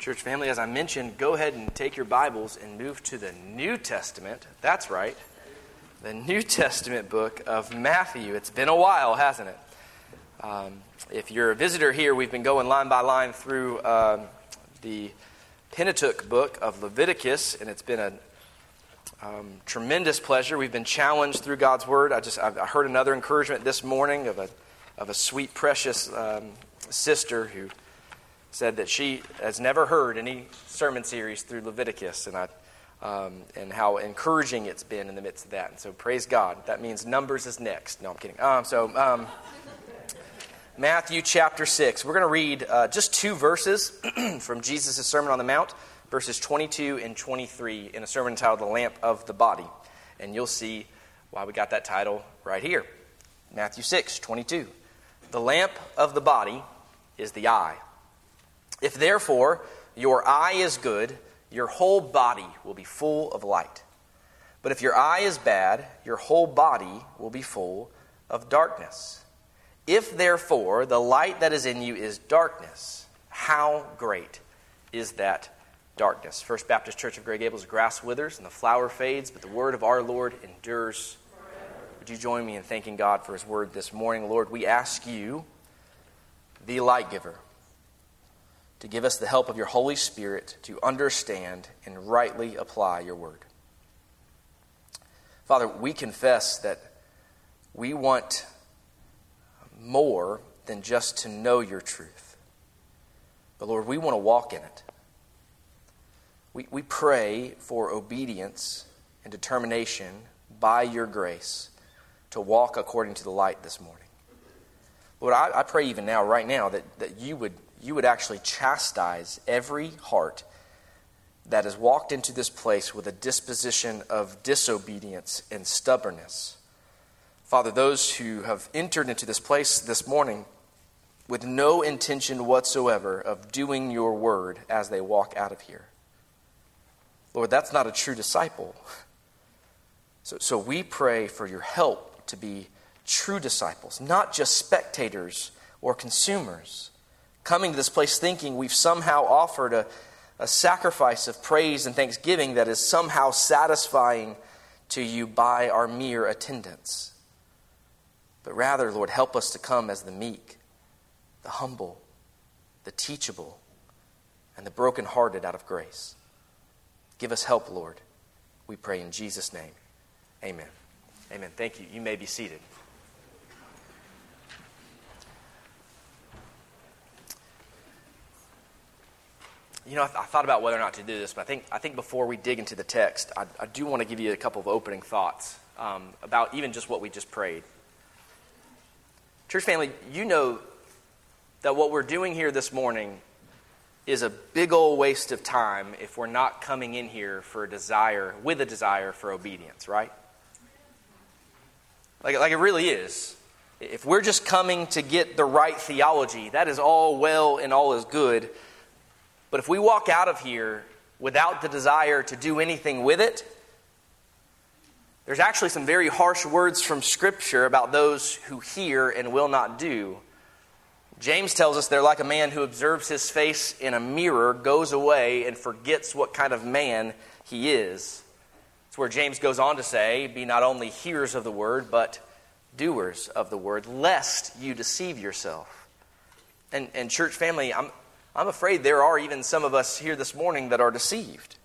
Church family, as I mentioned, go ahead and take your Bibles and move to the New Testament. That's right, the New Testament book of Matthew. It's been a while, hasn't it? Um, if you're a visitor here, we've been going line by line through um, the Pentateuch book of Leviticus, and it's been a um, tremendous pleasure. We've been challenged through God's Word. I just I heard another encouragement this morning of a of a sweet, precious um, sister who said that she has never heard any sermon series through Leviticus, and I, um, and how encouraging it's been in the midst of that. And so, praise God. That means Numbers is next. No, I'm kidding. Um, so, um, Matthew chapter 6. We're going to read uh, just two verses from Jesus' Sermon on the Mount, verses 22 and 23, in a sermon entitled The Lamp of the Body. And you'll see why we got that title right here. Matthew 6, 22. The lamp of the body is the eye. If therefore your eye is good, your whole body will be full of light. But if your eye is bad, your whole body will be full of darkness. If therefore the light that is in you is darkness, how great is that darkness? First Baptist Church of Grey Gables, grass withers and the flower fades, but the word of our Lord endures. Would you join me in thanking God for his word this morning? Lord, we ask you, the light giver to give us the help of your Holy Spirit to understand and rightly apply your word. Father, we confess that we want more than just to know your truth. But Lord, we want to walk in it. We, we pray for obedience and determination by your grace to walk according to the light this morning. Lord, I, I pray even now, right now, that, that you would you would actually chastise every heart that has walked into this place with a disposition of disobedience and stubbornness. Father, those who have entered into this place this morning with no intention whatsoever of doing your word as they walk out of here. Lord, that's not a true disciple. So, so we pray for your help to be true disciples, not just spectators or consumers coming to this place thinking we've somehow offered a, a sacrifice of praise and thanksgiving that is somehow satisfying to you by our mere attendance. But rather, Lord, help us to come as the meek, the humble, the teachable, and the brokenhearted out of grace. Give us help, Lord. We pray in Jesus' name. Amen. Amen. Thank you. You may be seated. You know, I, th- I, thought about whether or not to do this, but I think, I think before we dig into the text, I, I do want to give you a couple of opening thoughts um, about even just what we just prayed. Church family, you know that what we're doing here this morning is a big old waste of time if we're not coming in here for a desire, with a desire for obedience, right? Like, like it really is. If we're just coming to get the right theology, that is all well and all is good. But if we walk out of here without the desire to do anything with it, there's actually some very harsh words from Scripture about those who hear and will not do. James tells us they're like a man who observes his face in a mirror, goes away, and forgets what kind of man he is. It's where James goes on to say, Be not only hearers of the word, but doers of the word, lest you deceive yourself. And, and church family, I'm, I'm afraid there are even some of us here this morning that are deceived.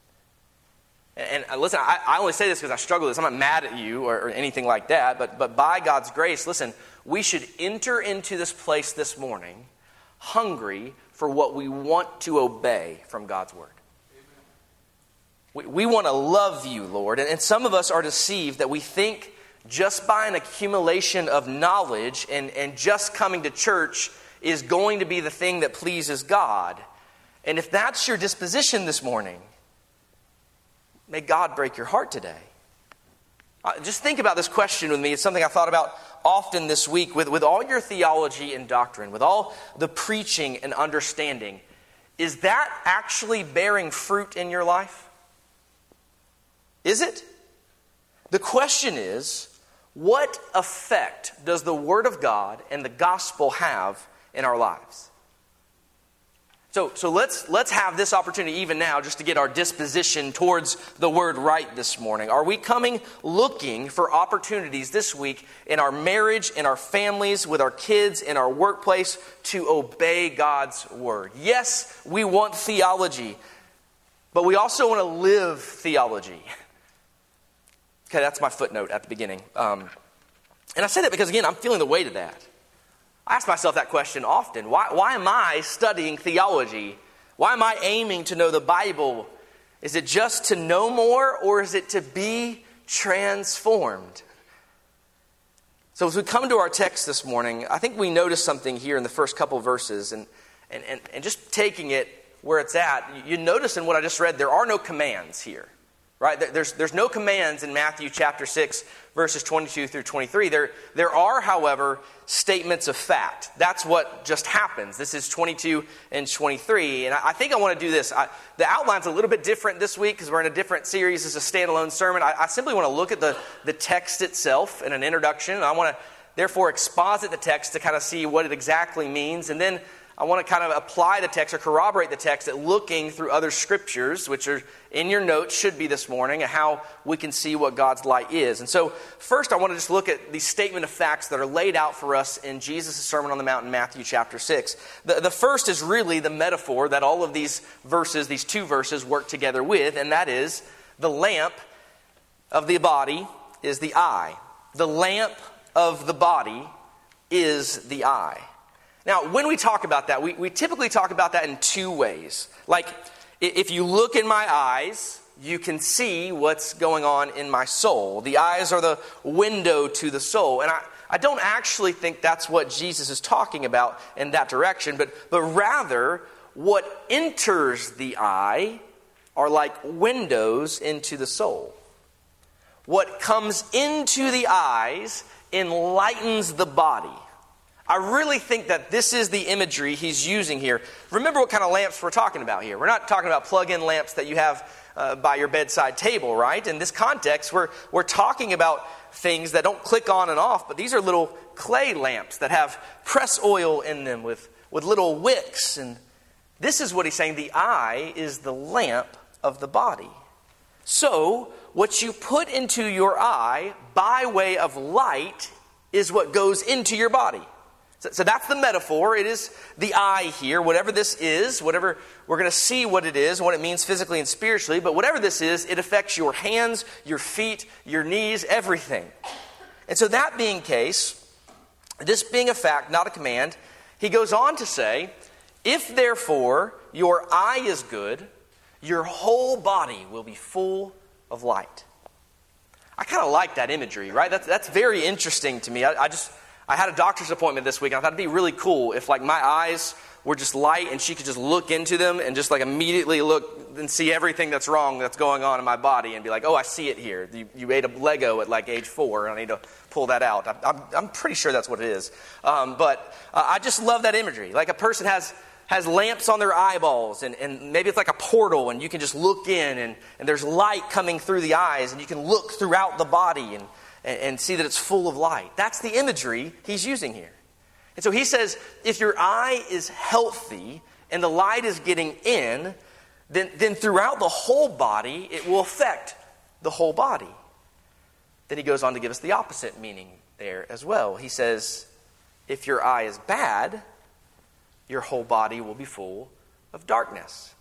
And, and listen, I, only say this because I struggle with this. I'm not mad at you or, or anything like that, but, but by God's grace, listen, we should enter into this place this morning hungry for what we want to obey from God's word. We, we want to love you, Lord. And, and some of us are deceived that we think just by an accumulation of knowledge and, and just coming to church is going to be the thing that pleases God. And if that's your disposition this morning, may God break your heart today. Uh, just think about this question with me. It's something I thought about often this week with, with all your theology and doctrine, with all the preaching and understanding. Is that actually bearing fruit in your life? Is it? The question is what effect does the Word of God and the gospel have in our lives. So, so let's, let's have this opportunity even now just to get our disposition towards the word right this morning. Are we coming looking for opportunities this week in our marriage, in our families, with our kids, in our workplace to obey God's word? Yes, we want theology, but we also want to live theology. Okay, that's my footnote at the beginning. Um, and I say that because, again, I'm feeling the weight of that. I ask myself that question often. Why, why am I studying theology? Why am I aiming to know the Bible? Is it just to know more or is it to be transformed? So, as we come to our text this morning, I think we notice something here in the first couple verses, and, and, and, and just taking it where it's at, you notice in what I just read, there are no commands here. Right? There's, there's no commands in Matthew chapter 6, verses 22 through 23. There, there are, however, statements of fact. That's what just happens. This is 22 and 23. And I, I think I want to do this. I, the outline's a little bit different this week because we're in a different series. It's a standalone sermon. I, I simply want to look at the, the text itself in an introduction. I want to, therefore, exposit the text to kind of see what it exactly means. And then I want to kind of apply the text or corroborate the text at looking through other scriptures, which are in your notes, should be this morning, and how we can see what God's light is. And so, first, I want to just look at the statement of facts that are laid out for us in Jesus' Sermon on the Mount in Matthew chapter 6. The, the first is really the metaphor that all of these verses, these two verses, work together with, and that is the lamp of the body is the eye. The lamp of the body is the eye. Now, when we talk about that, we, we typically talk about that in two ways. Like, if you look in my eyes, you can see what's going on in my soul. The eyes are the window to the soul. And I, I don't actually think that's what Jesus is talking about in that direction, but, but rather, what enters the eye are like windows into the soul. What comes into the eyes enlightens the body. I really think that this is the imagery he's using here. Remember what kind of lamps we're talking about here. We're not talking about plug in lamps that you have uh, by your bedside table, right? In this context, we're, we're talking about things that don't click on and off, but these are little clay lamps that have press oil in them with, with little wicks. And this is what he's saying the eye is the lamp of the body. So, what you put into your eye by way of light is what goes into your body. So, so, that's the metaphor. It is the eye here. Whatever this is, whatever we're going to see what it is, what it means physically and spiritually, but whatever this is, it affects your hands, your feet, your knees, everything. And so, that being case, this being a fact, not a command, he goes on to say, If therefore your eye is good, your whole body will be full of light. I kind of like that imagery, right? That's, that's very interesting to me. I, I just I had a doctor's appointment this week, and I thought it'd be really cool if, like, my eyes were just light and she could just look into them and just, like, immediately look and see everything that's wrong that's going on in my body and be like, oh, I see it here. You, you ate a Lego at, like, age four, and I need to pull that out. I'm, I'm, I'm pretty sure that's what it is. Um, but uh, I just love that imagery. Like, a person has has lamps on their eyeballs, and, and maybe it's like a portal, and you can just look in, and, and there's light coming through the eyes, and you can look throughout the body. And, and, and see that it's full of light. That's the imagery he's using here. And so he says if your eye is healthy and the light is getting in, then, then throughout the whole body, it will affect the whole body. Then he goes on to give us the opposite meaning there as well. He says, if your eye is bad, your whole body will be full of darkness.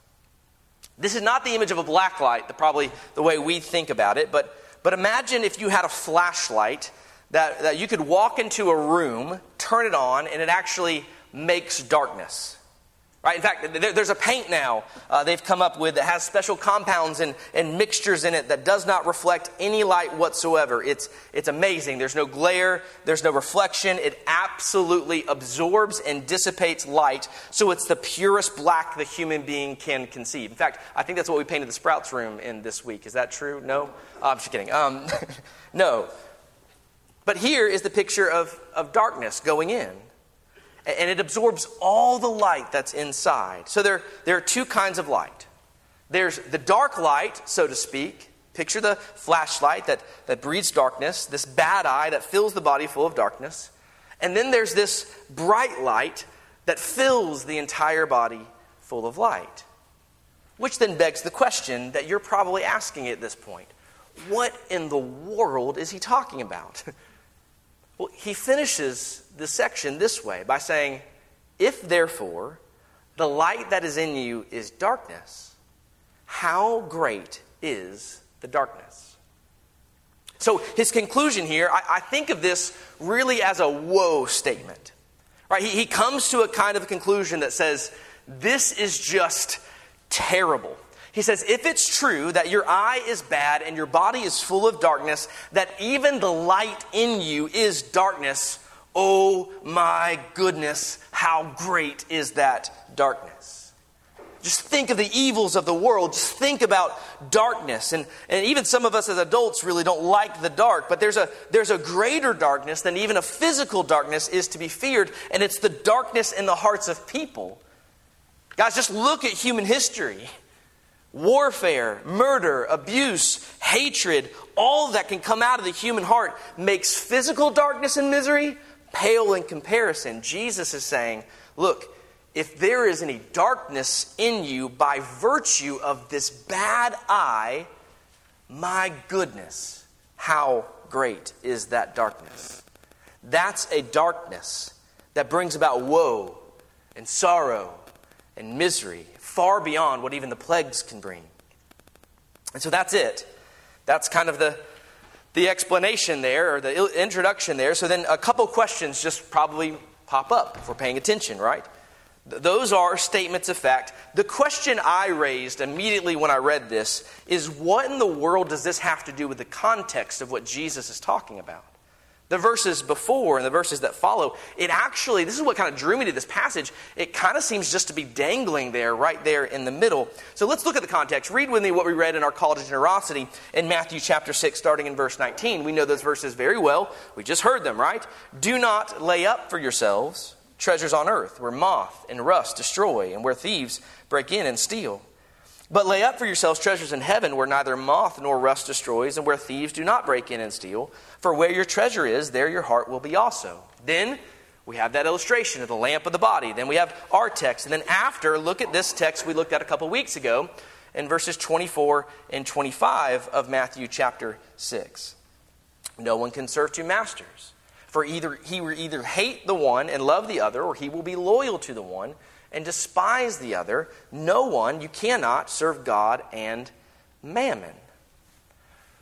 This is not the image of a black light, the, probably the way we think about it, but but imagine if you had a flashlight that, that you could walk into a room, turn it on, and it actually makes darkness. Right? In fact, there's a paint now uh, they've come up with that has special compounds and, and mixtures in it that does not reflect any light whatsoever. It's, it's amazing. There's no glare, there's no reflection. It absolutely absorbs and dissipates light, so it's the purest black the human being can conceive. In fact, I think that's what we painted the Sprouts room in this week. Is that true? No? Oh, I'm just kidding. Um, no. But here is the picture of, of darkness going in and it absorbs all the light that's inside. So there, there are two kinds of light there's the dark light, so to speak. Picture the flashlight that, that breeds darkness, this bad eye that fills the body full of darkness. And then there's this bright light that fills the entire body full of light. Which then begs the question that you're probably asking at this point what in the world is he talking about? well, he finishes the section this way by saying, If therefore the light that is in you is darkness, how great is the darkness? So his conclusion here, I, I think of this really as a woe statement. Right? He, he comes to a kind of conclusion that says, This is just terrible. He says, if it's true that your eye is bad and your body is full of darkness, that even the light in you is darkness, oh my goodness, how great is that darkness? Just think of the evils of the world. Just think about darkness. And, and even some of us as adults really don't like the dark, but there's a, there's a greater darkness than even a physical darkness is to be feared, and it's the darkness in the hearts of people. Guys, just look at human history warfare, murder, abuse, hatred, all that can come out of the human heart makes physical darkness and misery pale in comparison. Jesus is saying, look, if there is any darkness in you by virtue of this bad eye, my goodness, how great is that darkness? That's a darkness that brings about woe and sorrow and misery far beyond what even the plagues can bring. And so that's it. That's kind of the, the explanation there, or the introduction there. So then a couple questions just probably pop up if we're paying attention, right? Those are statements of fact. The question I raised immediately when I read this is what in the world does this have to do with the context of what Jesus is talking about? The verses before and the verses that follow, it actually, this is what kind of drew me to this passage. It kind of seems just to be dangling there, right there in the middle. So let's look at the context. Read with me what we read in our call to generosity in Matthew chapter 6, starting in verse 19. We know those verses very well. We just heard them, right? Do not lay up for yourselves treasures on earth where moth and rust destroy and where thieves break in and steal. But lay up for yourselves treasures in heaven where neither moth nor rust destroys and where thieves do not break in and steal. For where your treasure is, there your heart will be also. Then we have that illustration of the lamp of the body. Then we have our text. And then after, look at this text we looked at a couple weeks ago in verses 24 and 25 of Matthew chapter 6. No one can serve two masters. For either he will either hate the one and love the other, or he will be loyal to the one and despise the other. No one, you cannot serve God and mammon.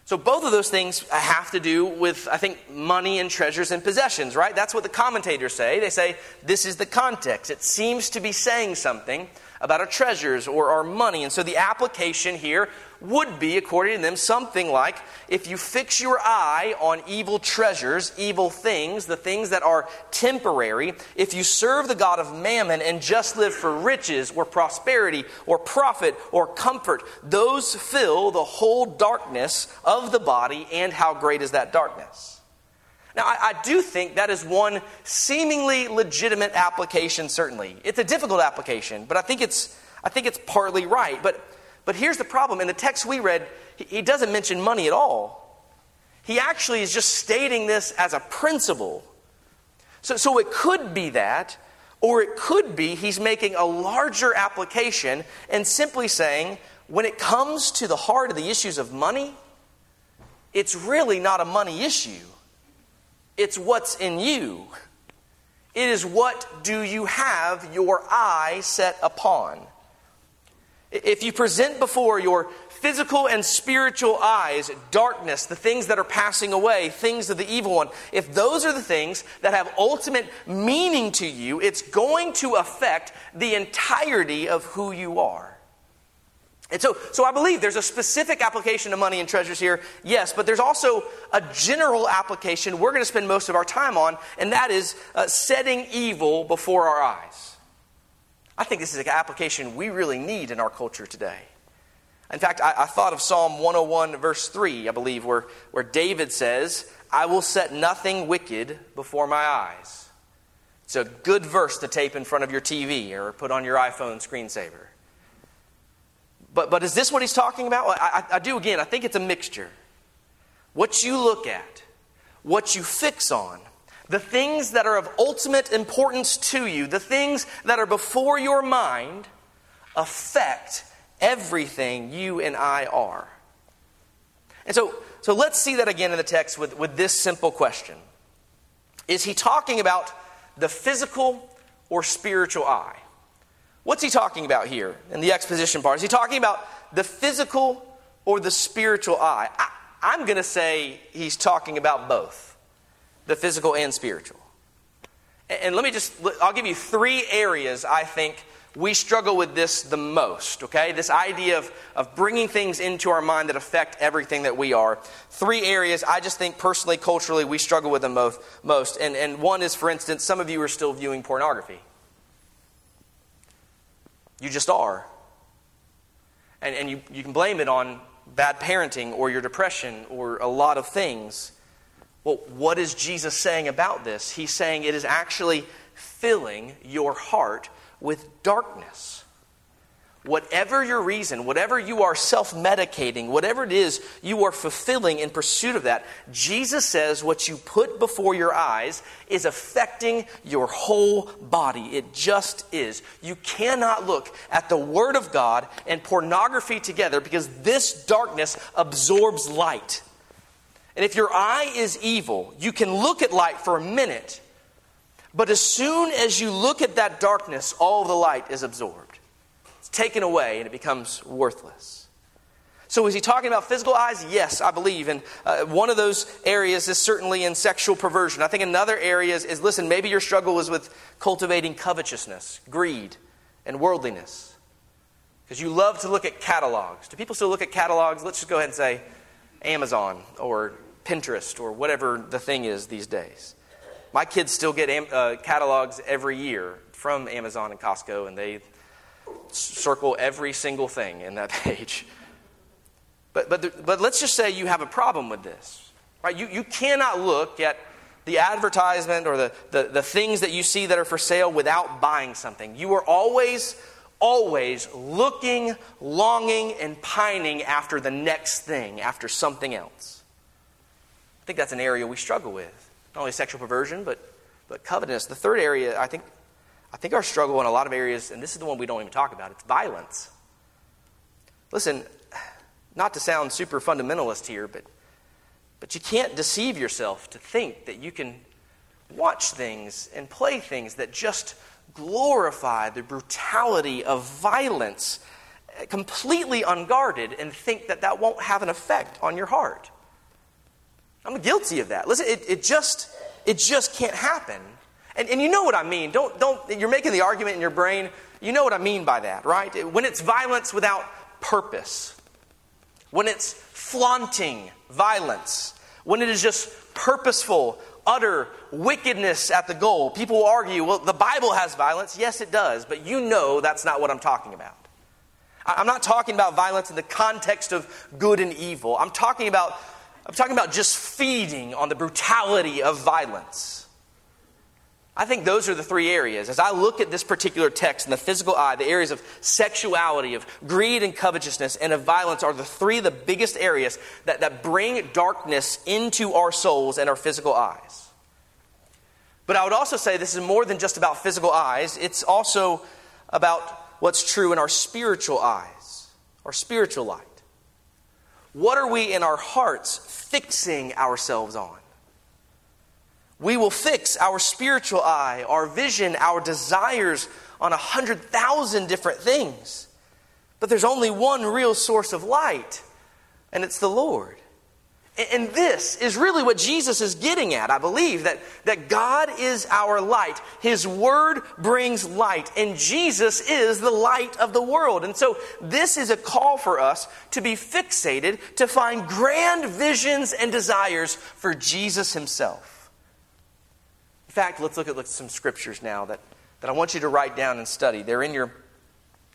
So, both of those things have to do with, I think, money and treasures and possessions, right? That's what the commentators say. They say this is the context. It seems to be saying something about our treasures or our money. And so, the application here would be, according to them, something like if you fix your eye on evil treasures, evil things, the things that are temporary, if you serve the God of mammon and just live for riches or prosperity or profit or comfort, those fill the whole darkness of the body, and how great is that darkness? Now, I, I, do think that is one seemingly legitimate application, certainly. It's a difficult application, but I think it's, I think it's partly right. But but here's the problem in the text we read, he doesn't mention money at all. He actually is just stating this as a principle. So, so it could be that, or it could be he's making a larger application and simply saying, when it comes to the heart of the issues of money, it's really not a money issue. It's what's in you. It is what do you have your eye set upon. If you present before your physical and spiritual eyes darkness, the things that are passing away, things of the evil one, if those are the things that have ultimate meaning to you, it's going to affect the entirety of who you are. And so, so I believe there's a specific application of money and treasures here, yes, but there's also a general application we're going to spend most of our time on, and that is uh, setting evil before our eyes. I think this is an application we really need in our culture today. In fact, I, I, thought of Psalm 101, verse 3, I believe, where, where David says, I will set nothing wicked before my eyes. It's a good verse to tape in front of your TV or put on your iPhone screensaver. But, but is this what he's talking about? I, I, I do again. I think it's a mixture. What you look at, what you fix on, the things that are of ultimate importance to you, the things that are before your mind, affect everything you and I are. And so, so let's see that again in the text with, with this simple question Is he talking about the physical or spiritual eye? What's he talking about here in the exposition part? Is he talking about the physical or the spiritual eye? I, I'm going to say he's talking about both the physical and spiritual. And, let me just, I'll give you three areas I think we struggle with this the most, okay? This idea of, of bringing things into our mind that affect everything that we are. Three areas I just think personally, culturally, we struggle with them most. most. And, and one is, for instance, some of you are still viewing pornography. You just are. And, and you, you can blame it on bad parenting or your depression or a lot of things. Well, what is Jesus saying about this? He's saying it is actually filling your heart with darkness. Whatever your reason, whatever you are self medicating, whatever it is you are fulfilling in pursuit of that, Jesus says what you put before your eyes is affecting your whole body. It just is. You cannot look at the Word of God and pornography together because this darkness absorbs light. And if your eye is evil, you can look at light for a minute, but as soon as you look at that darkness, all the light is absorbed It's taken away and it becomes worthless. So, is he talking about physical eyes? Yes, I believe. And uh, one of those areas is certainly in sexual perversion. I think another area is, is listen, maybe your struggle is with cultivating covetousness, greed, and worldliness. Because you love to look at catalogs. Do people still look at catalogs? Let's just go ahead and say Amazon or Pinterest or whatever the thing is these days. My kids still get uh, catalogs every year from Amazon and Costco, and they circle every single thing in that page. But, but, the, but let's just say you have a problem with this. Right? You, you cannot look at the advertisement or the, the, the things that you see that are for sale without buying something. You are always, always looking, longing, and pining after the next thing, after something else. I think that's an area we struggle with. Not only sexual perversion, but, but covetousness. The third area I think I think our struggle in a lot of areas, and this is the one we don't even talk about, it's violence. Listen, not to sound super fundamentalist here, but, but you can't deceive yourself to think that you can watch things and play things that just glorify the brutality of violence eh, completely unguarded and think that that won't have an effect on your heart. I'm guilty of that. Listen, it, it just it just can't happen and, and you know what I mean. Don't, don't, you're making the argument in your brain. You know what I mean by that, right? When it's violence without purpose, when it's flaunting violence, when it is just purposeful, utter wickedness at the goal, people will argue, well, the Bible has violence. Yes, it does, but you know that's not what I'm talking about. I'm not talking about violence in the context of good and evil. I'm talking about, I'm talking about just feeding on the brutality of violence. I think those are the three areas. As I look at this particular text in the physical eye, the areas of sexuality, of greed and covetousness, and of violence are the three the biggest areas that, that bring darkness into our souls and our physical eyes. But I would also say this is more than just about physical eyes, it's also about what's true in our spiritual eyes, our spiritual light. What are we in our hearts fixing ourselves on? We will fix our spiritual eye, our vision, our desires on a hundred thousand different things. But there's only one real source of light, and it's the Lord. And this is really what Jesus is getting at, I believe, that, that God is our light. His word brings light, and Jesus is the light of the world. And so, this is a call for us to be fixated, to find grand visions and desires for Jesus Himself. In fact, let's look at some scriptures now that, that I want you to write down and study. They're in your,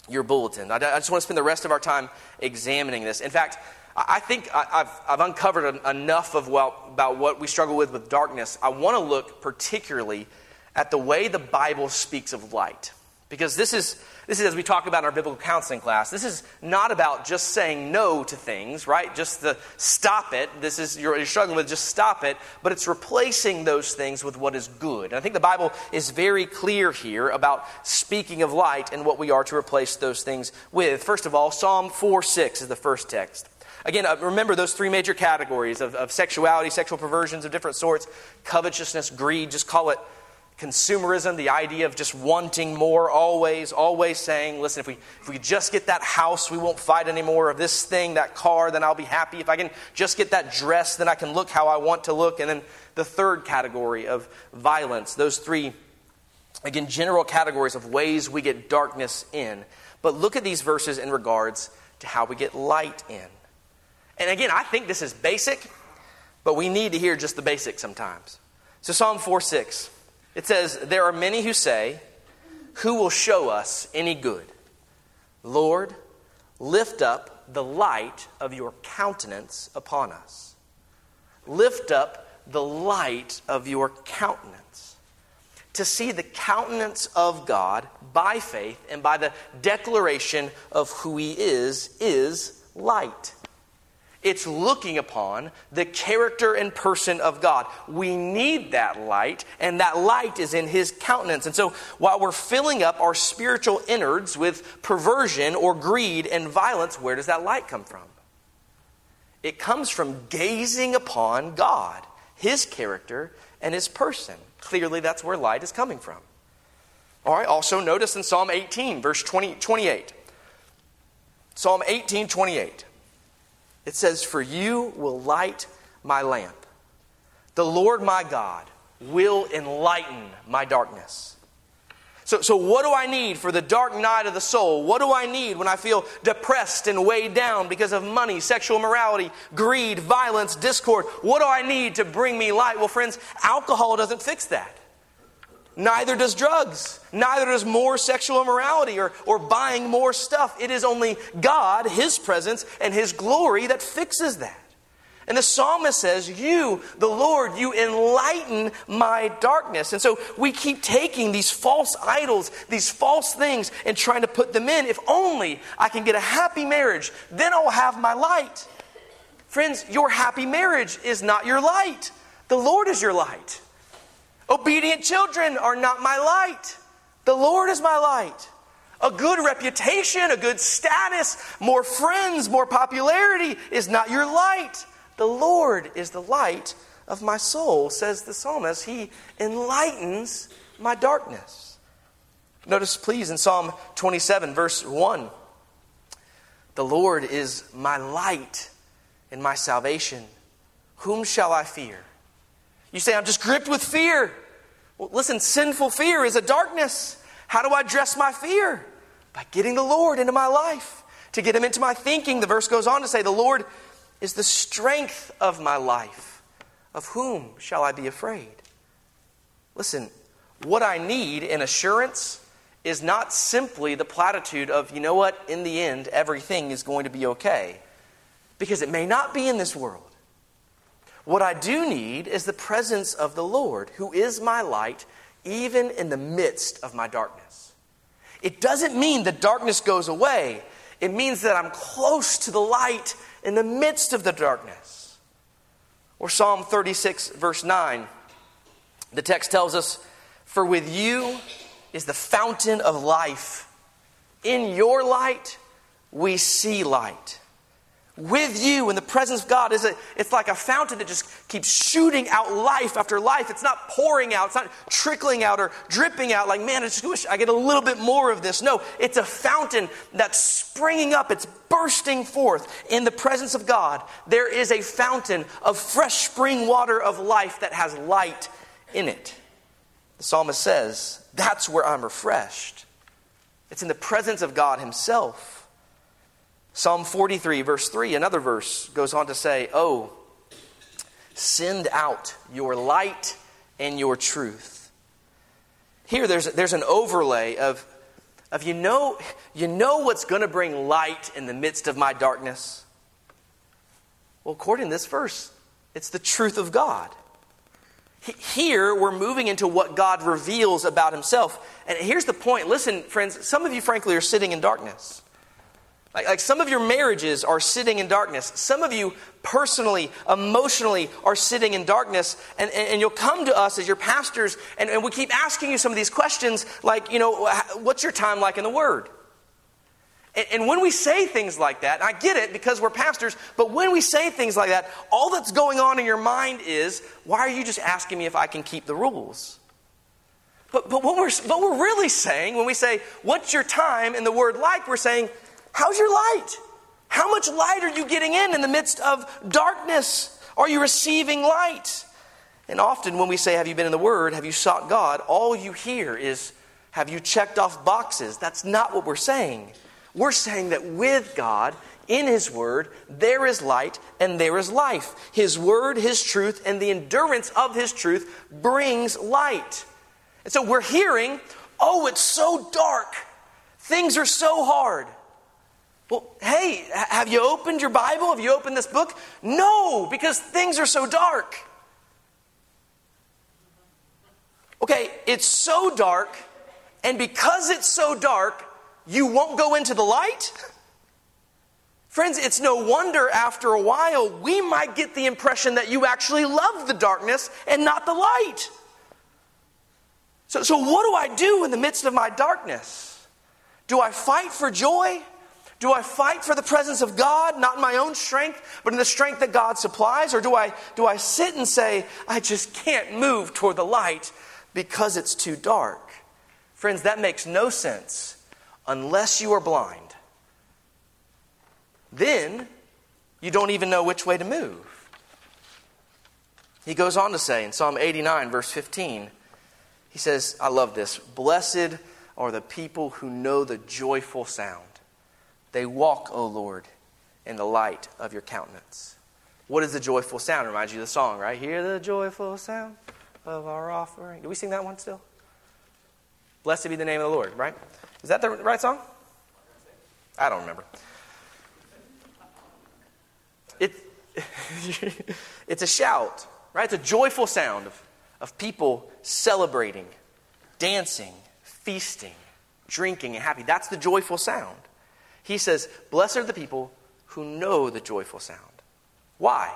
your bulletin. I, I just want to spend the rest of our time examining this. In fact, I think I've, I've uncovered enough of well, about what we struggle with with darkness. I want to look particularly at the way the Bible speaks of light. Because this is, this is, as we talk about in our biblical counseling class, this is not about just saying no to things, right? Just the stop it. This is, you're, you're struggling with just stop it, but it's replacing those things with what is good. And I think the Bible is very clear here about speaking of light and what we are to replace those things with. First of all, Psalm 4 6 is the first text. Again, uh, remember those three major categories of, of sexuality, sexual perversions of different sorts, covetousness, greed, just call it consumerism, the idea of just wanting more, always, always saying, listen, if we, if we just get that house, we won't fight anymore, or this thing, that car, then I'll be happy. If I can just get that dress, then I can look how I want to look. And then the third category of violence, those three, again, general categories of ways we get darkness in. But look at these verses in regards to how we get light in. And again, I think this is basic, but we need to hear just the basic sometimes. So, Psalm 4 6. It says, There are many who say, Who will show us any good? Lord, lift up the light of your countenance upon us. Lift up the light of your countenance. To see the countenance of God by faith and by the declaration of who He is, is light. It's looking upon the character and person of God. We need that light, and that light is in His countenance. And so, while we're filling up our spiritual innards with perversion or greed and violence, where does that light come from? It comes from gazing upon God, His character, and His person. Clearly, that's where light is coming from. All right, also notice in Psalm 18, verse 20, 28. Psalm 18, 28. It says, For you will light my lamp. The Lord my God will enlighten my darkness. So, so, what do I need for the dark night of the soul? What do I need when I feel depressed and weighed down because of money, sexual morality, greed, violence, discord? What do I need to bring me light? Well, friends, alcohol doesn't fix that. Neither does drugs. Neither does more sexual immorality or, or buying more stuff. It is only God, His presence, and His glory that fixes that. And the psalmist says, You, the Lord, you enlighten my darkness. And so we keep taking these false idols, these false things, and trying to put them in. If only I can get a happy marriage, then I'll have my light. Friends, your happy marriage is not your light, the Lord is your light. Obedient children are not my light. The Lord is my light. A good reputation, a good status, more friends, more popularity is not your light. The Lord is the light of my soul, says the psalmist. He enlightens my darkness. Notice, please, in Psalm 27, verse 1 The Lord is my light and my salvation. Whom shall I fear? You say, I'm just gripped with fear. Well, listen, sinful fear is a darkness. How do I dress my fear? By getting the Lord into my life, to get Him into my thinking. The verse goes on to say, The Lord is the strength of my life. Of whom shall I be afraid? Listen, what I need in assurance is not simply the platitude of, you know what, in the end, everything is going to be okay. Because it may not be in this world. What I do need is the presence of the Lord, who is my light, even in the midst of my darkness. It doesn't mean the darkness goes away, it means that I'm close to the light in the midst of the darkness. Or Psalm 36, verse 9, the text tells us, For with you is the fountain of life. In your light, we see light with you in the presence of God is a, it's like a fountain that just keeps shooting out life after life. It's not pouring out, it's not trickling out or dripping out like, man, I just wish I get a little bit more of this. No, it's a fountain that's springing up, it's bursting forth in the presence of God. There is a fountain of fresh spring water of life that has light in it. The psalmist says, That's where I'm refreshed. It's in the presence of God Himself. Psalm 43, verse 3, another verse goes on to say, Oh, send out your light and your truth. Here, there's, there's an overlay of, of you, know, you know what's going to bring light in the midst of my darkness? Well, according to this verse, it's the truth of God. Here, we're moving into what God reveals about himself. And here's the point listen, friends, some of you, frankly, are sitting in darkness. Like, like, some of your marriages are sitting in darkness. Some of you personally, emotionally, are sitting in darkness. And, and, and you'll come to us as your pastors, and, and we keep asking you some of these questions like, you know, what's your time like in the Word? And, when we say things like that, I get it because we're pastors, but when we say things like that, all that's going on in your mind is, why are you just asking me if I can keep the rules? But, but what, we're, what we're really saying when we say, What's your time in the word like? We're saying, How's your light? How much light are you getting in in the midst of darkness? Are you receiving light? And often when we say, Have you been in the Word? Have you sought God? All you hear is, Have you checked off boxes? That's not what we're saying. We're saying that with God, in His Word, there is light and there is life. His Word, His truth, and the endurance of His truth brings light. And so we're hearing, Oh, it's so dark. Things are so hard. Well, hey, have you opened your Bible? Have you opened this book? No, because things are so dark. Okay, it's so dark, and because it's so dark, you won't go into the light? Friends, it's no wonder after a while we might get the impression that you actually love the darkness and not the light. So, so what do I do in the midst of my darkness? Do I fight for joy? Do I fight for the presence of God, not in my own strength, but in the strength that God supplies? Or do I, do I sit and say, I just can't move toward the light because it's too dark? Friends, that makes no sense unless you are blind. Then you don't even know which way to move. He goes on to say in Psalm 89, verse 15, he says, I love this. Blessed are the people who know the joyful sound. They walk, O Lord, in the light of your countenance. What is the joyful sound? Reminds you of the song, right? Hear the joyful sound of our offering. Do we sing that one still? Blessed be the name of the Lord, right? Is that the right song? I don't remember. It, it's a shout, right? It's a joyful sound of, of people celebrating, dancing, feasting, drinking, and happy. That's the joyful sound. He says, Blessed are the people who know the joyful sound. Why?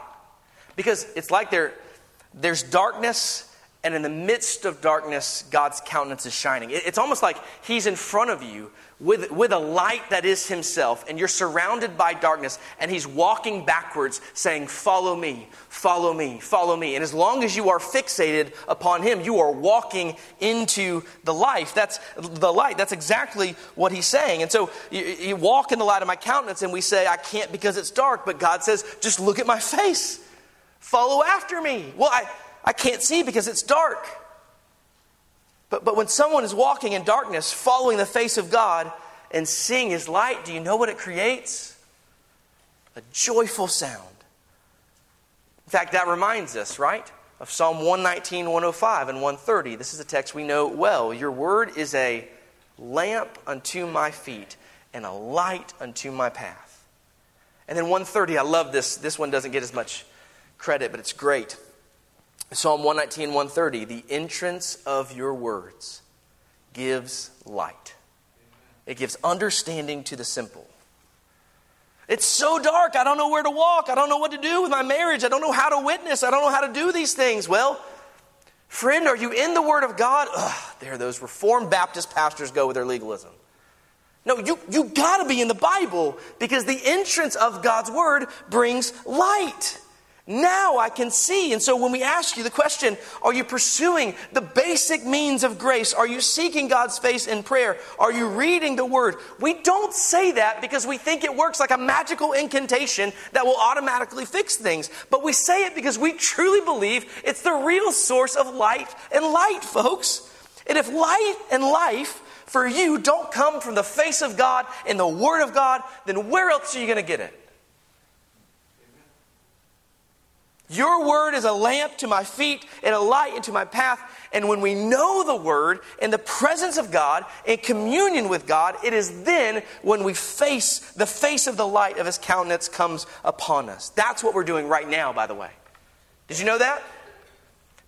Because it's like there, there's darkness, and in the midst of darkness, God's countenance is shining. It's almost like He's in front of you, with, with a light that is Himself, and you're surrounded by darkness, and He's walking backwards saying, Follow me, follow me, follow me. And as long as you are fixated upon Him, you are walking into the life. That's the light. That's exactly what He's saying. And so you, you walk in the light of my countenance, and we say, I can't because it's dark, but God says, Just look at my face, follow after me. Well, I, I can't see because it's dark. But, but when someone is walking in darkness, following the face of God and seeing His light, do you know what it creates? A joyful sound. In fact, that reminds us, right, of Psalm 119, 105, and 130. This is a text we know well. Your word is a lamp unto my feet and a light unto my path. And then 130, I love this. This one doesn't get as much credit, but it's great. Psalm 119, 130, the entrance of your words gives light. It gives understanding to the simple. It's so dark, I don't know where to walk. I don't know what to do with my marriage. I don't know how to witness. I don't know how to do these things. Well, friend, are you in the Word of God? Ugh, there those Reformed Baptist pastors go with their legalism. No, you, you got to be in the Bible because the entrance of God's Word brings light. Now I can see. And so when we ask you the question, are you pursuing the basic means of grace? Are you seeking God's face in prayer? Are you reading the Word? We don't say that because we think it works like a magical incantation that will automatically fix things. But we say it because we truly believe it's the real source of light and light, folks. And if light and life for you don't come from the face of God and the Word of God, then where else are you going to get it? Your word is a lamp to my feet and a light into my path. And when we know the word in the presence of God, in communion with God, it is then when we face the face of the light of his countenance comes upon us. That's what we're doing right now, by the way. Did you know that?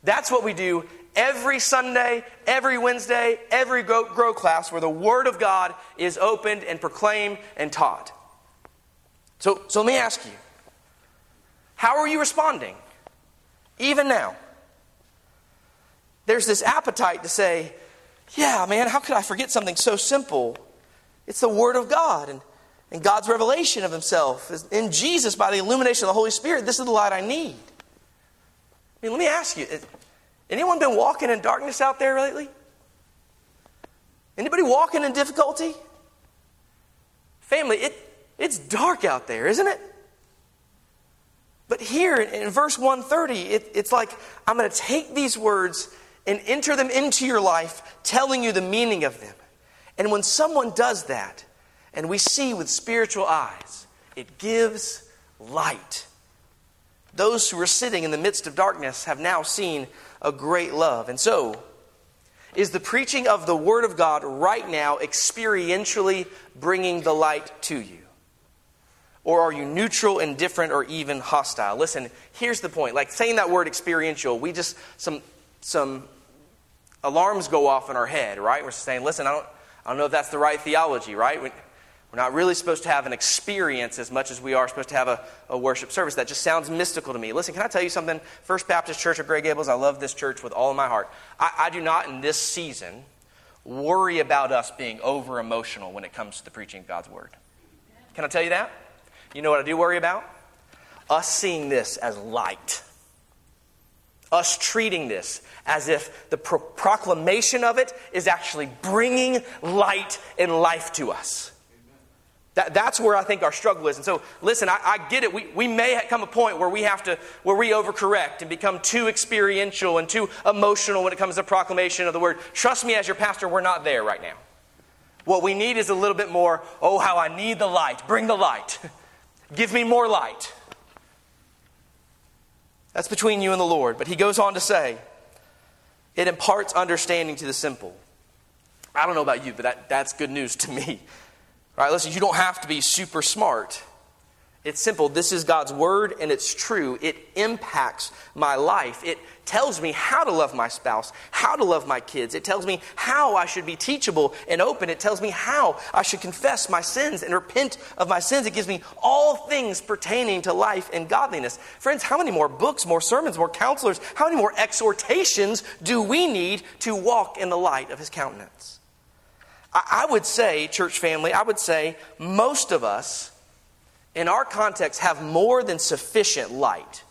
That's what we do every Sunday, every Wednesday, every grow, class where the Word of God is opened and proclaimed and taught. So, so let me ask you how are you responding? Even now. There's this appetite to say, yeah, man, how could I forget something so simple? It's the Word of God and, and God's revelation of Himself. In Jesus, by the illumination of the Holy Spirit, this is the light I need. I mean, let me ask you anyone been walking in darkness out there lately? Anybody walking in difficulty? Family, it, it's dark out there, isn't it? But here in verse 130, it, it's like I'm going to take these words and enter them into your life, telling you the meaning of them. And when someone does that, and we see with spiritual eyes, it gives light. Those who are sitting in the midst of darkness have now seen a great love. And so, is the preaching of the Word of God right now experientially bringing the light to you? Or are you neutral, indifferent, or even hostile? Listen, here's the point. Like saying that word experiential, we just, some, some alarms go off in our head, right? We're saying, listen, I don't, I don't know if that's the right theology, right? We're not really supposed to have an experience as much as we are supposed to have a, a, worship service. That just sounds mystical to me. Listen, can I tell you something? First Baptist Church of Grey Gables, I love this church with all of my heart. I, I do not, in this season, worry about us being over emotional when it comes to the preaching of God's Word. Can I tell you that? You know what I do worry about? Us seeing this as light. Us treating this as if the pro- proclamation of it is actually bringing light and life to us. That, that's where I think our struggle is. And so, listen, I, I, get it. We, we may come a point where we have to, where we overcorrect and become too experiential and too emotional when it comes to proclamation of the word. Trust me, as your pastor, we're not there right now. What we need is a little bit more, oh, how I need the light. Bring the light. Give me more light. That's between you and the Lord. But he goes on to say, it imparts understanding to the simple. I don't know about you, but that, that's good news to me. All right, listen, you don't have to be super smart. It's simple. This is God's word and it's true. It impacts my life. It tells me how to love my spouse, how to love my kids. It tells me how I should be teachable and open. It tells me how I should confess my sins and repent of my sins. It gives me all things pertaining to life and godliness. Friends, how many more books, more sermons, more counselors, how many more exhortations do we need to walk in the light of his countenance? I would say, church family, I would say most of us in our context, have more than sufficient light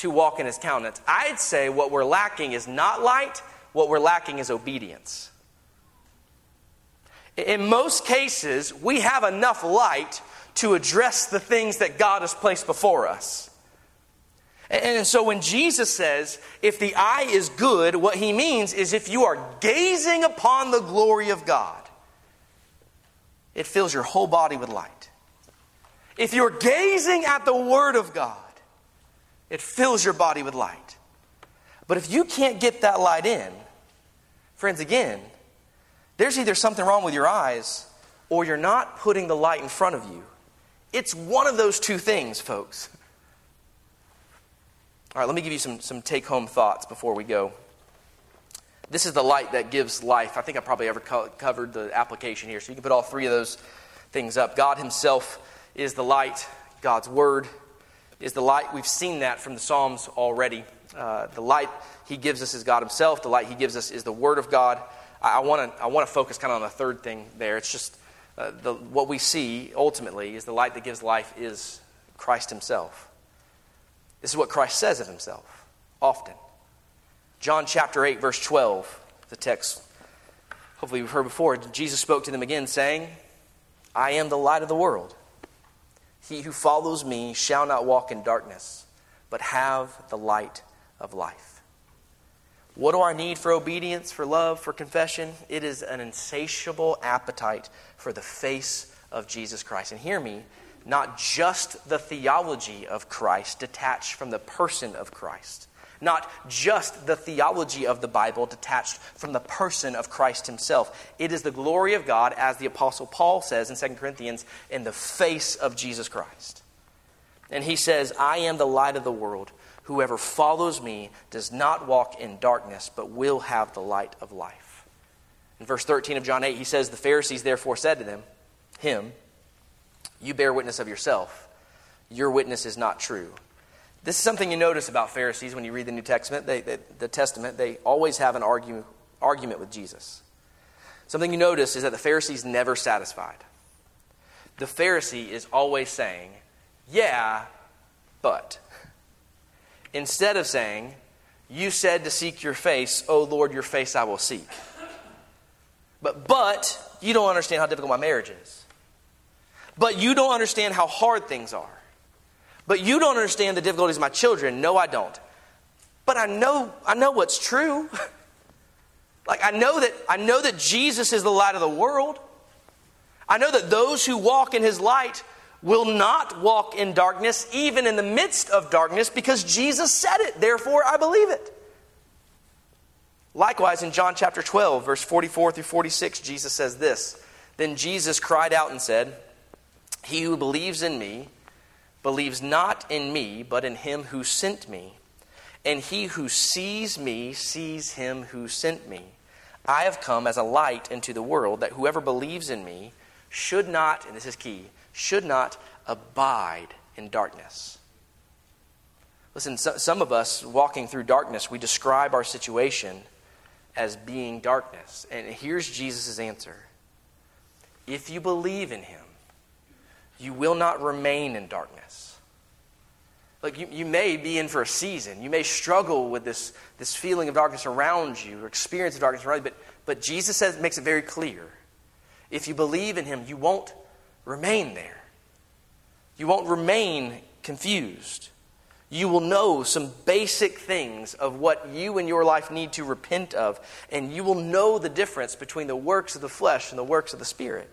to walk in his countenance. I'd say what we're lacking is not light, what we're lacking is obedience. In most cases, we have enough light to address the things that God has placed before us. And so when Jesus says, if the eye is good, what he means is if you are gazing upon the glory of God, it fills your whole body with light. If you're gazing at the Word of God, it fills your body with light. But if you can't get that light in, friends, again, there's either something wrong with your eyes or you're not putting the light in front of you. It's one of those two things, folks. All right, let me give you some, some take home thoughts before we go. This is the light that gives life. I think I probably ever co- covered the application here, so you can put all three of those things up. God Himself is the light, God's Word is the light. We've seen that from the Psalms already. Uh, the light He gives us is God Himself, the light He gives us is the Word of God. I, want to I wanna focus kind of on the third thing there. It's just uh, the, what we see ultimately is the light that gives life is Christ Himself. This is what Christ says of Himself often. John chapter 8, verse 12, the text hopefully we've heard before. Jesus spoke to them again, saying, I am the light of the world. He who follows me shall not walk in darkness, but have the light of life. What do I need for obedience, for love, for confession? It is an insatiable appetite for the face of Jesus Christ. And hear me, not just the theology of Christ detached from the person of Christ, not just the theology of the Bible detached from the person of Christ himself. It is the glory of God, as the Apostle Paul says in 2 Corinthians, in the face of Jesus Christ. And he says, I am the light of the world. Whoever follows me does not walk in darkness, but will have the light of life. In verse 13 of John 8, he says, The Pharisees therefore said to them, Him, you bear witness of yourself. Your witness is not true. This is something you notice about Pharisees when you read the New Testament. They, they, the Testament, they always have an argue, argument with Jesus. Something you notice is that the Pharisees never satisfied. The Pharisee is always saying, Yeah, but. Instead of saying, You said to seek your face, O Lord, your face I will seek. But, but, you don't understand how difficult my marriage is. But you don't understand how hard things are. But you don't understand the difficulties of my children. No, I don't. But I know, I know what's true. like I know that I know that Jesus is the light of the world. I know that those who walk in his light will not walk in darkness, even in the midst of darkness, because Jesus said it. Therefore, I believe it. Likewise, in John chapter 12, verse 44 through 46, Jesus says this Then Jesus cried out and said, He who believes in me believes not in me, but in him who sent me. And he who sees me sees him who sent me. I have come as a light into the world, that whoever believes in me should not, and this is key, should not abide in darkness. Listen, so, some of us walking through darkness, we describe our situation as being darkness. And here's Jesus' answer If you believe in him, you will not remain in darkness. Like you, you may be in for a season. You may struggle with this, this feeling of darkness around you or experience of darkness around you, but, but Jesus says, makes it very clear. If you believe in him, you won't remain there. You won't remain confused. You will know some basic things of what you in your life need to repent of, and you will know the difference between the works of the flesh and the works of the Spirit.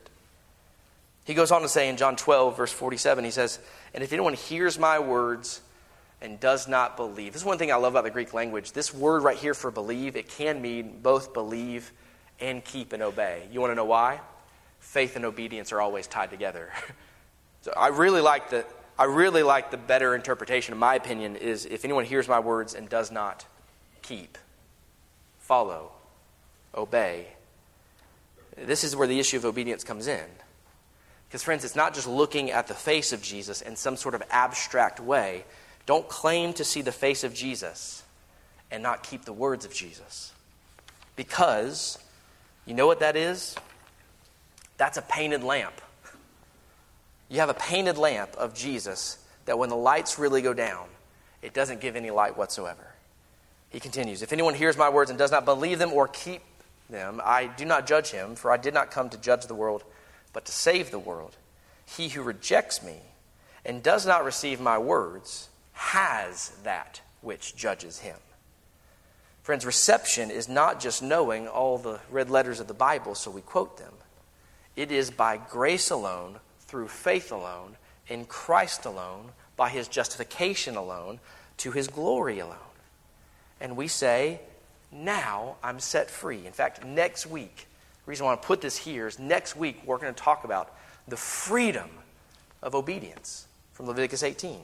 He goes on to say in John 12, verse 47, he says, And if anyone hears my words and does not believe, this is one thing I love about the Greek language. This word right here for believe, it can mean both believe and keep and obey. You want to know why? Faith and obedience are always tied together. so I really like the, I really like the better interpretation, in my opinion, is if anyone hears my words and does not keep, follow, obey. This is where the issue of obedience comes in. Because, friends, it's not just looking at the face of Jesus in some sort of abstract way. Don't claim to see the face of Jesus and not keep the words of Jesus. Because, you know what that is? That's a painted lamp. You have a painted lamp of Jesus that when the lights really go down, it doesn't give any light whatsoever. He continues If anyone hears my words and does not believe them or keep them, I do not judge him, for I did not come to judge the world but to save the world. He who rejects me and does not receive my words has that which judges him. Friends, reception is not just knowing all the red letters of the Bible so we quote them. It is by grace alone, through faith alone, in Christ alone, by his justification alone, to his glory alone. And we say, now I'm set free. In fact, next week, reason I want to put this here is next week we're going to talk about the freedom of obedience from Leviticus 18.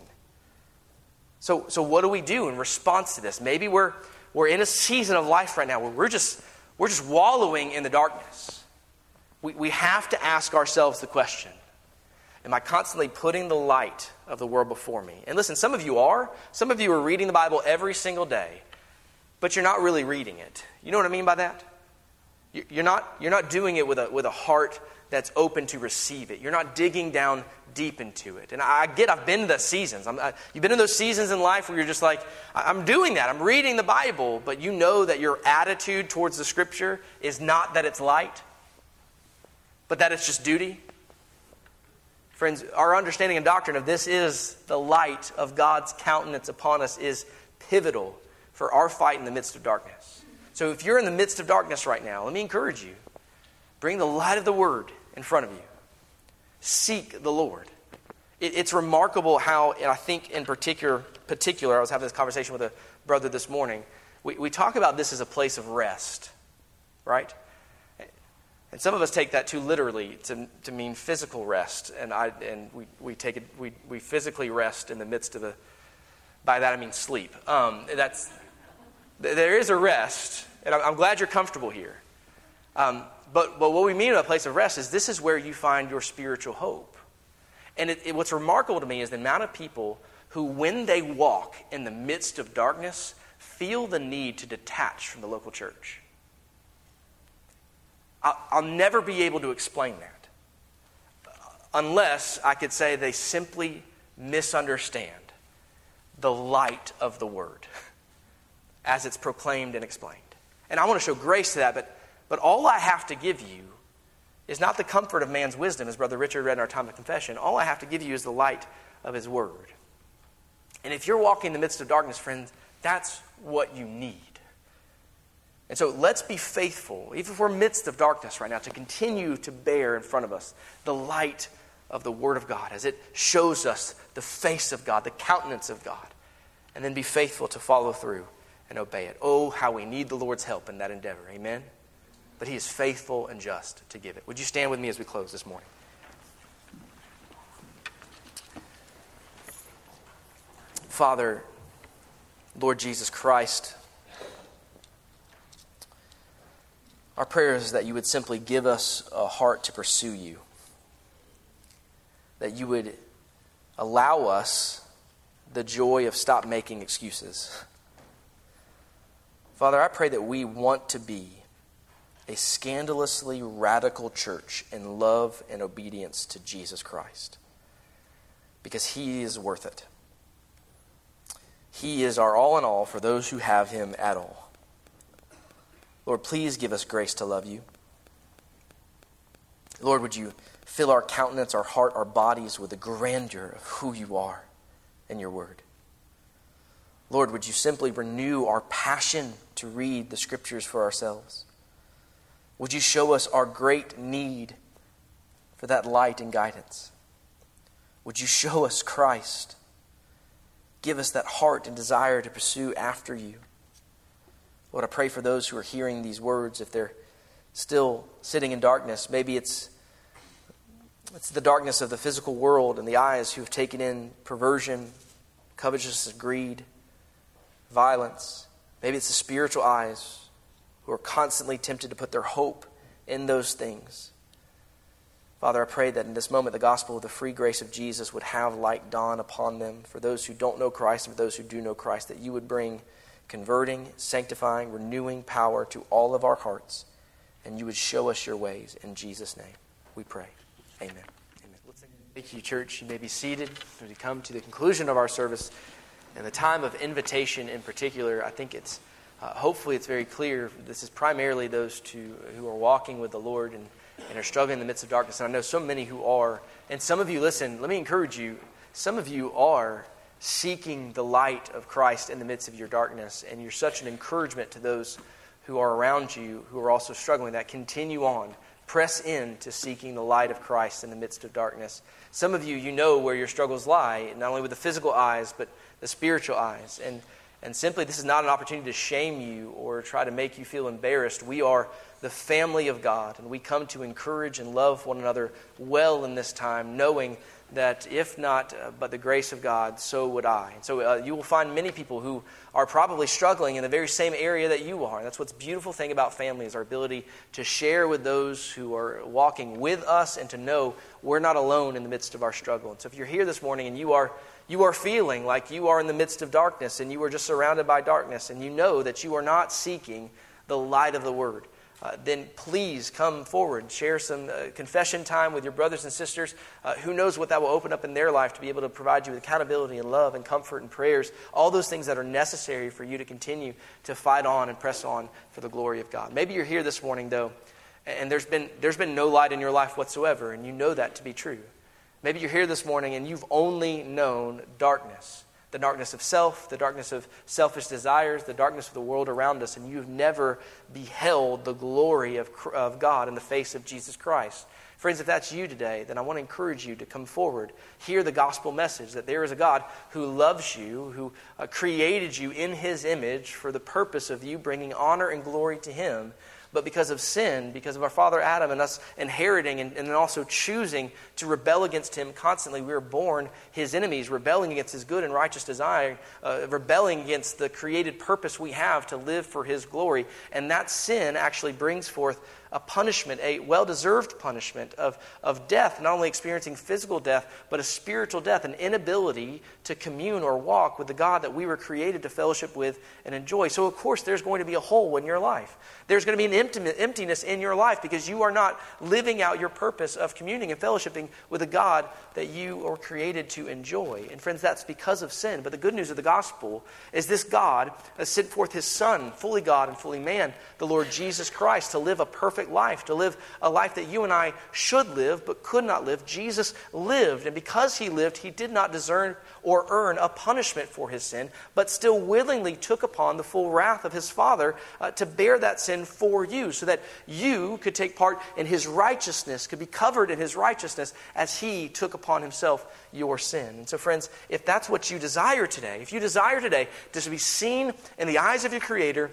So, so what do we do in response to this? Maybe we're, we're in a season of life right now where we're just, we're just wallowing in the darkness. We, we have to ask ourselves the question Am I constantly putting the light of the world before me? And listen, some of you are. Some of you are reading the Bible every single day, but you're not really reading it. You know what I mean by that? You're not, you're not doing it with a, with a heart that's open to receive it. You're not digging down deep into it. And I get, I've been to those seasons. I, you've been in those seasons in life where you're just like, I'm doing that. I'm reading the Bible, but you know that your attitude towards the Scripture is not that it's light, but that it's just duty. Friends, our understanding and doctrine of this is the light of God's countenance upon us is pivotal for our fight in the midst of darkness. So if you're in the midst of darkness right now, let me encourage you. Bring the light of the word in front of you. Seek the Lord. It, it's remarkable how, and I think in particular, particular, I was having this conversation with a brother this morning. We, we talk about this as a place of rest, right? And some of us take that too literally to, to mean physical rest. And, I, and we, we, take it, we, we physically rest in the midst of the By that I mean sleep. Um, that's, there is a rest, and I'm glad you're comfortable here. Um, but, but what we mean by a place of rest is this is where you find your spiritual hope. And it, it, what's remarkable to me is the amount of people who, when they walk in the midst of darkness, feel the need to detach from the local church. I'll, I'll never be able to explain that unless I could say they simply misunderstand the light of the word as it's proclaimed and explained. And I want to show grace to that, but, but all I have to give you is not the comfort of man's wisdom, as Brother Richard read in our time of confession. All I have to give you is the light of his word. And if you're walking in the midst of darkness, friends, that's what you need. And so let's be faithful, even if we're midst of darkness right now, to continue to bear in front of us the light of the Word of God as it shows us the face of God, the countenance of God, and then be faithful to follow through and obey it. Oh, how we need the Lord's help in that endeavor. Amen? But He is faithful and just to give it. Would you stand with me as we close this morning? Father, Lord Jesus Christ, our prayer is that you would simply give us a heart to pursue you that you would allow us the joy of stop making excuses. Father, I pray that we want to be a scandalously radical church in love and obedience to Jesus Christ because he is worth it. He is our all in all for those who have him at all. Lord, please give us grace to love you. Lord, would you Fill our countenance, our heart, our bodies with the grandeur of who you are and your word. Lord, would you simply renew our passion to read the scriptures for ourselves? Would you show us our great need for that light and guidance? Would you show us Christ? Give us that heart and desire to pursue after you. Lord, I pray for those who are hearing these words, if they're still sitting in darkness, maybe it's it's the darkness of the physical world and the eyes who have taken in perversion, covetousness, greed, violence. Maybe it's the spiritual eyes who are constantly tempted to put their hope in those things. Father, I pray that in this moment the gospel of the free grace of Jesus would have light dawn upon them for those who don't know Christ and for those who do know Christ, that you would bring converting, sanctifying, renewing power to all of our hearts, and you would show us your ways. In Jesus' name, we pray. Amen. Amen. Thank you, church. You may be seated as we come to the conclusion of our service. And the time of invitation in particular, I think it's uh, hopefully it's very clear. This is primarily those to, who are walking with the Lord and, and are struggling in the midst of darkness. And I know so many who are. And some of you, listen, let me encourage you. Some of you are seeking the light of Christ in the midst of your darkness. And you're such an encouragement to those who are around you who are also struggling that continue on Press in to seeking the light of Christ in the midst of darkness. Some of you, you know where your struggles lie, not only with the physical eyes, but the spiritual eyes. And, and simply, this is not an opportunity to shame you or try to make you feel embarrassed. We are the family of God, and we come to encourage and love one another well in this time, knowing that if not uh, but the grace of God, so would I. And so uh, you will find many people who are probably struggling in the very same area that you are. And That's what's beautiful thing about family is our ability to share with those who are walking with us and to know we're not alone in the midst of our struggle. And so if you're here this morning and you are you are feeling like you are in the midst of darkness and you are just surrounded by darkness and you know that you are not seeking the light of the word uh, then please come forward, share some uh, confession time with your brothers and sisters. Uh, who knows what that will open up in their life to be able to provide you with accountability and love and comfort and prayers, all those things that are necessary for you to continue to fight on and press on for the glory of God. Maybe you're here this morning, though, and there's been, there's been no light in your life whatsoever, and you know that to be true. Maybe you're here this morning and you've only known darkness the darkness of self, the darkness of selfish desires, the darkness of the world around us, and you've never beheld the glory of, of God in the face of Jesus Christ. Friends, if that's you today, then I want to encourage you to come forward, hear the gospel message that there is a God who loves you, who uh, created you in his image for the purpose of you bringing honor and glory to him, but because of sin, because of our father Adam and us inheriting and, and then also choosing to rebel against him constantly, we are born his enemies, rebelling against his good and righteous desire, uh, rebelling against the created purpose we have to live for his glory. And that sin actually brings forth a punishment, a well deserved punishment of, of death, not only experiencing physical death, but a spiritual death, an inability to commune or walk with the God that we were created to fellowship with and enjoy. So, of course, there's going to be a hole in your life. There's going to be an emptiness in your life because you are not living out your purpose of communing and fellowshipping with a God that you were created to enjoy. And, friends, that's because of sin. But the good news of the gospel is this God has sent forth his Son, fully God and fully man, the Lord Jesus Christ, to live a perfect life, to live a life that you and I should live but could not live. Jesus lived, and because he lived, he did not deserve or earn a punishment for his sin, but still willingly took upon the full wrath of his Father uh, to bear that sin for you, so that you could take part in his righteousness, could be covered in his righteousness as he took upon himself your sin. And so, friends, if that's what you desire today, if you desire today to be seen in the eyes of your Creator,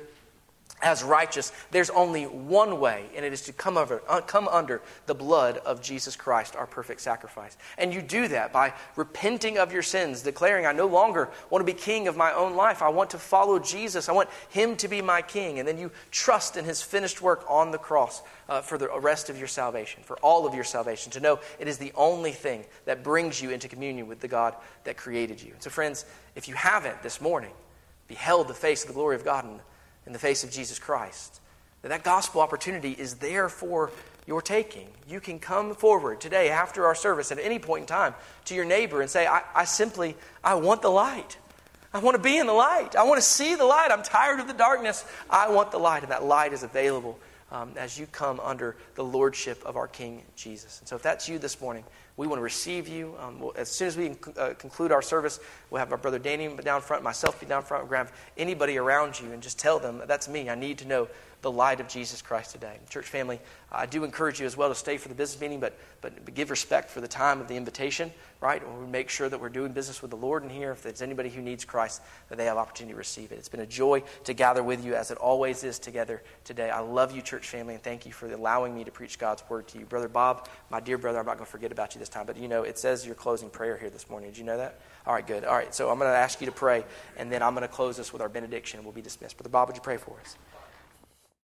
as righteous, there's only one way, and it is to come, over, uh, come under the blood of Jesus Christ, our perfect sacrifice. And you do that by repenting of your sins, declaring, I no longer want to be king of my own life. I want to follow Jesus. I want him to be my king. And then you trust in his finished work on the cross uh, for the rest of your salvation, for all of your salvation, to know it is the only thing that brings you into communion with the God that created you. So, friends, if you haven't this morning beheld the face of the glory of God and in the face of Jesus Christ. That, that gospel opportunity is there for your taking. You can come forward today after our service at any point in time to your neighbor and say, I, I simply, I want the light. I want to be in the light. I want to see the light. I'm tired of the darkness. I want the light. And that light is available um, as you come under the lordship of our King Jesus. And so if that's you this morning, we want to receive you. Um, we'll, as soon as we uh, conclude our service, we'll have our brother Danny down front, myself be down front, grab anybody around you and just tell them, that's me. I need to know the light of Jesus Christ today. Church family, I do encourage you as well to stay for the business meeting, but, but give respect for the time of the invitation, right? We make sure that we're doing business with the Lord in here. If there's anybody who needs Christ, that they have opportunity to receive it. It's been a joy to gather with you as it always is together today. I love you, church family, and thank you for allowing me to preach God's word to you. Brother Bob, my dear brother, I'm not going to forget about you this time, but you know, it says your closing prayer here this morning. Did you know that? All right, good. All right, so I'm going to ask you to pray, and then I'm going to close this with our benediction, and we'll be dismissed. Brother Bob, would you pray for us?